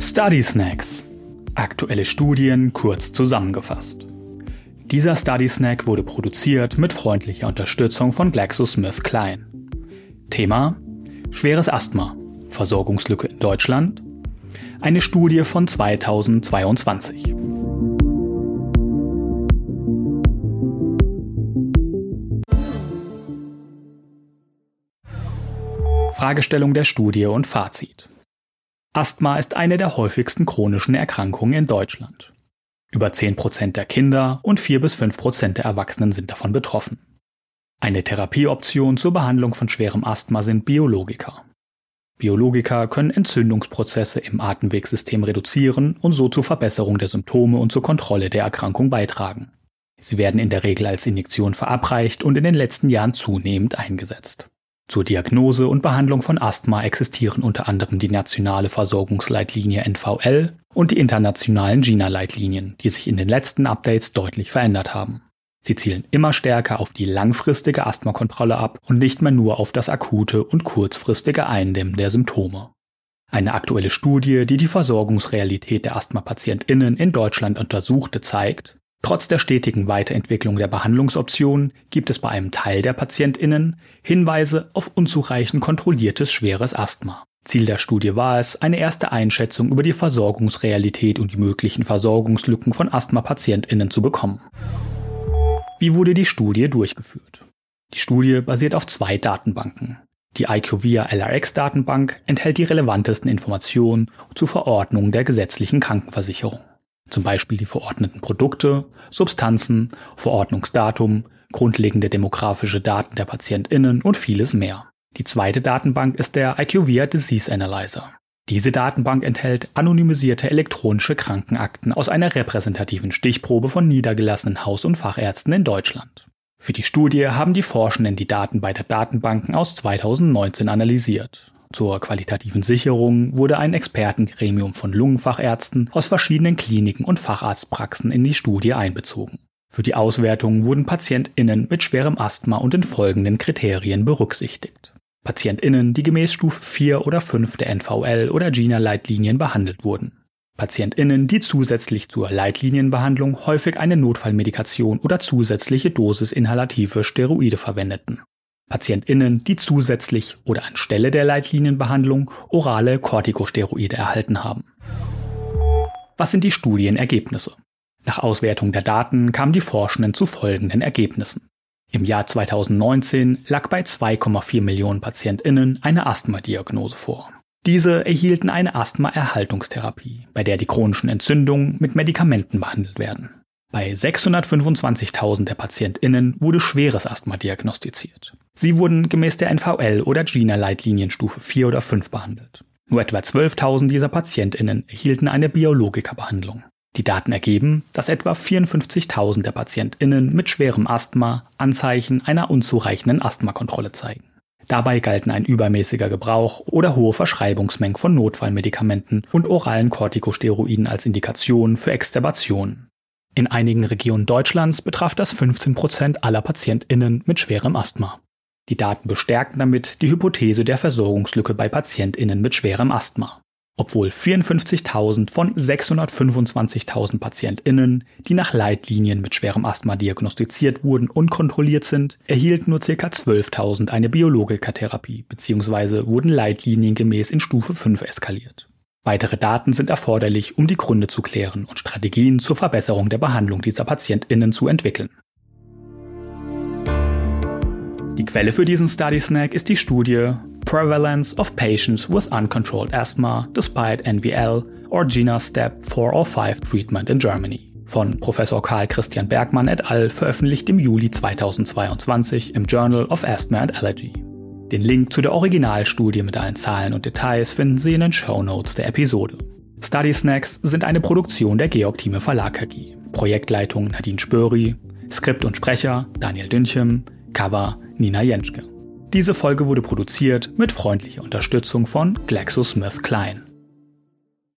Study Snacks. Aktuelle Studien kurz zusammengefasst. Dieser Study Snack wurde produziert mit freundlicher Unterstützung von GlaxoSmithKline. Thema: Schweres Asthma. Versorgungslücke in Deutschland. Eine Studie von 2022. Fragestellung der Studie und Fazit. Asthma ist eine der häufigsten chronischen Erkrankungen in Deutschland. Über 10% der Kinder und 4 bis 5% der Erwachsenen sind davon betroffen. Eine Therapieoption zur Behandlung von schwerem Asthma sind Biologika. Biologika können Entzündungsprozesse im Atemwegssystem reduzieren und so zur Verbesserung der Symptome und zur Kontrolle der Erkrankung beitragen. Sie werden in der Regel als Injektion verabreicht und in den letzten Jahren zunehmend eingesetzt. Zur Diagnose und Behandlung von Asthma existieren unter anderem die nationale Versorgungsleitlinie NVL und die internationalen GINA-Leitlinien, die sich in den letzten Updates deutlich verändert haben. Sie zielen immer stärker auf die langfristige Asthmakontrolle ab und nicht mehr nur auf das akute und kurzfristige Eindämmen der Symptome. Eine aktuelle Studie, die die Versorgungsrealität der Asthmapatientinnen in Deutschland untersuchte, zeigt, Trotz der stetigen Weiterentwicklung der Behandlungsoptionen gibt es bei einem Teil der Patientinnen Hinweise auf unzureichend kontrolliertes schweres Asthma. Ziel der Studie war es, eine erste Einschätzung über die Versorgungsrealität und die möglichen Versorgungslücken von Asthmapatientinnen zu bekommen. Wie wurde die Studie durchgeführt? Die Studie basiert auf zwei Datenbanken. Die IQVIA LRX Datenbank enthält die relevantesten Informationen zur Verordnung der gesetzlichen Krankenversicherung zum Beispiel die verordneten Produkte, Substanzen, Verordnungsdatum, grundlegende demografische Daten der PatientInnen und vieles mehr. Die zweite Datenbank ist der IQVIA Disease Analyzer. Diese Datenbank enthält anonymisierte elektronische Krankenakten aus einer repräsentativen Stichprobe von niedergelassenen Haus- und Fachärzten in Deutschland. Für die Studie haben die Forschenden die Daten beider Datenbanken aus 2019 analysiert zur qualitativen Sicherung wurde ein Expertengremium von Lungenfachärzten aus verschiedenen Kliniken und Facharztpraxen in die Studie einbezogen. Für die Auswertung wurden PatientInnen mit schwerem Asthma und den folgenden Kriterien berücksichtigt. PatientInnen, die gemäß Stufe 4 oder 5 der NVL oder GINA-Leitlinien behandelt wurden. PatientInnen, die zusätzlich zur Leitlinienbehandlung häufig eine Notfallmedikation oder zusätzliche Dosis inhalative Steroide verwendeten. PatientInnen, die zusätzlich oder anstelle der Leitlinienbehandlung orale Corticosteroide erhalten haben. Was sind die Studienergebnisse? Nach Auswertung der Daten kamen die Forschenden zu folgenden Ergebnissen. Im Jahr 2019 lag bei 2,4 Millionen PatientInnen eine Asthma-Diagnose vor. Diese erhielten eine Asthma-Erhaltungstherapie, bei der die chronischen Entzündungen mit Medikamenten behandelt werden. Bei 625.000 der PatientInnen wurde schweres Asthma diagnostiziert. Sie wurden gemäß der NVL oder GINA-Leitlinien Stufe 4 oder 5 behandelt. Nur etwa 12.000 dieser PatientInnen erhielten eine Biologika-Behandlung. Die Daten ergeben, dass etwa 54.000 der PatientInnen mit schwerem Asthma Anzeichen einer unzureichenden Asthmakontrolle zeigen. Dabei galten ein übermäßiger Gebrauch oder hohe Verschreibungsmengen von Notfallmedikamenten und oralen Corticosteroiden als Indikation für Extubation. In einigen Regionen Deutschlands betraf das 15 Prozent aller PatientInnen mit schwerem Asthma. Die Daten bestärkten damit die Hypothese der Versorgungslücke bei PatientInnen mit schwerem Asthma. Obwohl 54.000 von 625.000 PatientInnen, die nach Leitlinien mit schwerem Asthma diagnostiziert wurden und kontrolliert sind, erhielten nur ca. 12.000 eine Biologikatherapie bzw. wurden leitliniengemäß in Stufe 5 eskaliert. Weitere Daten sind erforderlich, um die Gründe zu klären und Strategien zur Verbesserung der Behandlung dieser PatientInnen zu entwickeln. Die Quelle für diesen Study Snack ist die Studie Prevalence of Patients with Uncontrolled Asthma Despite NVL or GINA Step 4 or 5 Treatment in Germany von Professor Karl Christian Bergmann et al. veröffentlicht im Juli 2022 im Journal of Asthma and Allergy. Den Link zu der Originalstudie mit allen Zahlen und Details finden Sie in den Show Notes der Episode. Study Snacks sind eine Produktion der Georg Thieme Verlag AG. Projektleitung Nadine Spöri, Skript und Sprecher Daniel Dünchem, Cover Nina Jenschke. Diese Folge wurde produziert mit freundlicher Unterstützung von GlaxoSmithKline.